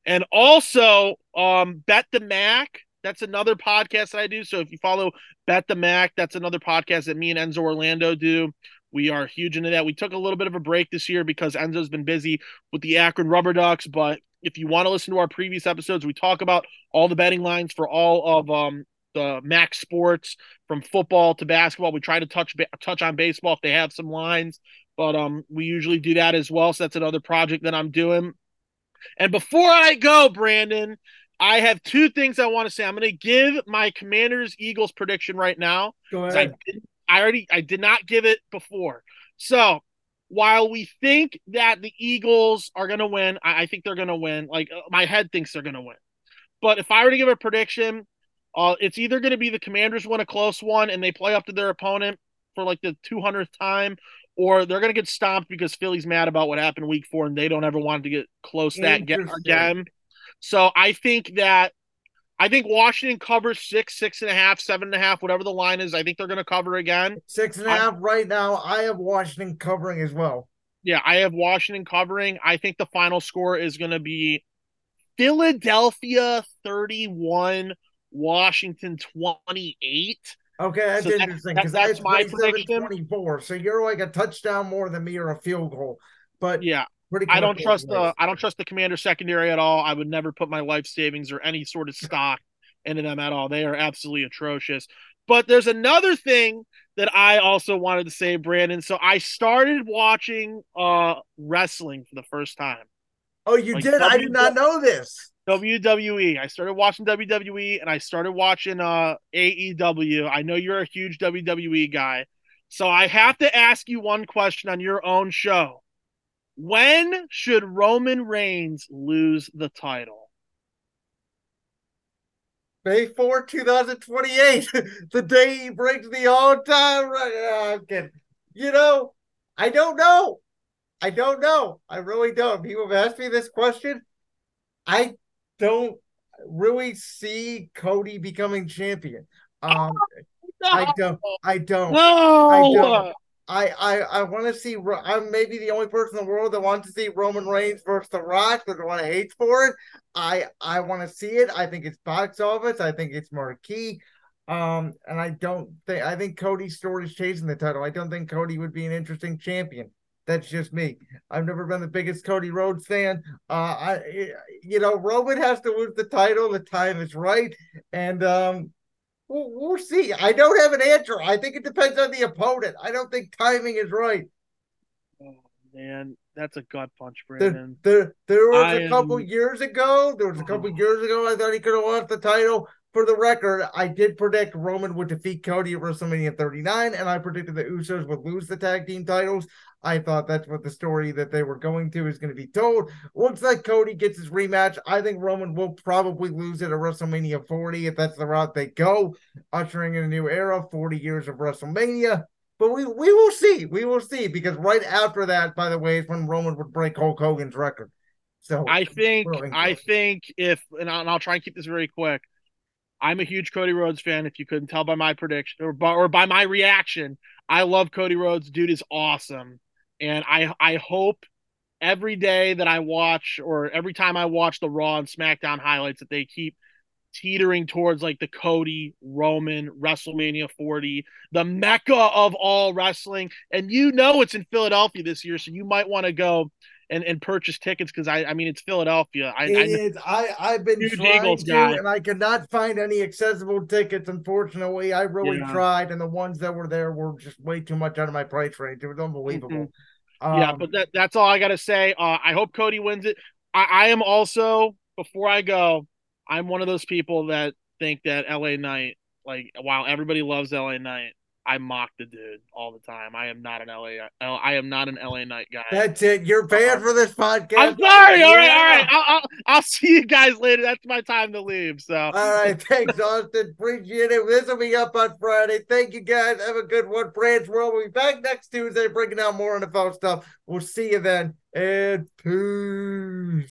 Speaker 2: And also, um, Bet the Mac. That's another podcast that I do. So if you follow Bet the Mac, that's another podcast that me and Enzo Orlando do. We are huge into that. We took a little bit of a break this year because Enzo's been busy with the Akron Rubber Ducks. But if you want to listen to our previous episodes, we talk about all the betting lines for all of um, the max sports from football to basketball. We try to touch touch on baseball if they have some lines, but um, we usually do that as well. So that's another project that I'm doing. And before I go, Brandon, I have two things I want to say. I'm going to give my Commanders Eagles prediction right now.
Speaker 1: Go
Speaker 2: I,
Speaker 1: ahead.
Speaker 2: I already I did not give it before. So while we think that the Eagles are going to win, I, I think they're going to win. Like uh, my head thinks they're going to win. But if I were to give a prediction, uh, it's either going to be the Commanders win a close one and they play up to their opponent for like the 200th time, or they're going to get stomped because Philly's mad about what happened week four and they don't ever want to get close that again. So I think that I think Washington covers six, six and a half, seven and a half, whatever the line is. I think they're going to cover again.
Speaker 1: Six and a
Speaker 2: I-
Speaker 1: half right now. I have Washington covering as well.
Speaker 2: Yeah, I have Washington covering. I think the final score is going to be Philadelphia 31, Washington 28.
Speaker 1: Okay, that's
Speaker 2: So that-
Speaker 1: interesting
Speaker 2: that-
Speaker 1: because
Speaker 2: that's
Speaker 1: that's
Speaker 2: my
Speaker 1: 27
Speaker 2: prediction.
Speaker 1: 24. So you're like a touchdown more than me or a field goal. But
Speaker 2: Yeah, I don't trust the
Speaker 1: ways.
Speaker 2: I don't trust the Commander secondary at all. I would never put my life savings or any sort of stock into them at all. They are absolutely atrocious. But there's another thing that I also wanted to say, Brandon. So I started watching uh wrestling for the first time.
Speaker 1: Oh, you
Speaker 2: like
Speaker 1: did? I
Speaker 2: W-
Speaker 1: did not know this.
Speaker 2: WWE. I started watching WWE and I started watching uh AEW. I know you're a huge WWE guy. So I have to ask you one question on your own show. When should Roman Reigns lose the title?
Speaker 1: May 4, 2028, the day he breaks the all time record. Kidding. You know, I don't know. I don't know. I really don't. People have asked me this question. I don't really see Cody becoming champion. Um, I don't. I don't.
Speaker 2: No.
Speaker 1: I don't. I I I want to see. I'm maybe the only person in the world that wants to see Roman Reigns versus The Rock, but the one that hates for it. I I want to see it. I think it's box office. I think it's marquee. Um, and I don't think I think Cody's story is chasing the title. I don't think Cody would be an interesting champion. That's just me. I've never been the biggest Cody Rhodes fan. Uh, I you know Roman has to lose the title. The time is right, and um, We'll, we'll see. I don't have an answer. I think it depends on the opponent. I don't think timing is right.
Speaker 2: Oh, man, that's a gut punch,
Speaker 1: There,
Speaker 2: Brandon.
Speaker 1: there, there was
Speaker 2: I
Speaker 1: a couple
Speaker 2: am-
Speaker 1: years ago. There was a couple years ago. I thought he could have lost the title for the record, I did predict Roman would defeat Cody at WrestleMania 39, and I predicted the Usos would lose the tag team titles. I thought that's what the story that they were going to is going to be told. Looks like Cody gets his rematch. I think Roman will probably lose it at WrestleMania 40 if that's the route they go, ushering in a new era, 40 years of WrestleMania. But we we will see. We will see because right after that, by the way, is when Roman would break Hulk Hogan's record. So
Speaker 2: I think I think if and I'll, and I'll, try and keep this very quick. I'm a huge Cody Rhodes fan. If you couldn't tell by my prediction or by, or by my reaction, I love Cody Rhodes. Dude is awesome, and I I hope every day that I watch or every time I watch the Raw and SmackDown highlights that they keep teetering towards like the Cody Roman WrestleMania 40, the mecca of all wrestling. And you know it's in Philadelphia this year, so you might want to go and, and purchase tickets because I I mean it's Philadelphia. I,
Speaker 1: it I, is. I I've been trying to, guy. and I could not find any accessible tickets. Unfortunately, I really yeah. tried, and the ones that were there were just way too much out of my price range. It was unbelievable. Mm-hmm.
Speaker 2: Um, yeah, but that, that's all I got to say. Uh, I hope Cody wins it. I, I am also before I go. I'm one of those people that think that LA Knight, like while everybody loves LA Knight, I mock the dude all the time. I am not an LA. I am not an LA Knight guy.
Speaker 1: That's it. You're banned uh, for this podcast.
Speaker 2: I'm sorry. All right, all right. I'll, I'll, I'll, see you guys later. That's my time to leave. So.
Speaker 1: All right. Thanks, Austin. Appreciate it. This will be up on Friday. Thank you, guys. Have a good one. Brandon's World will be back next Tuesday, breaking down more NFL stuff. We'll see you then. And peace.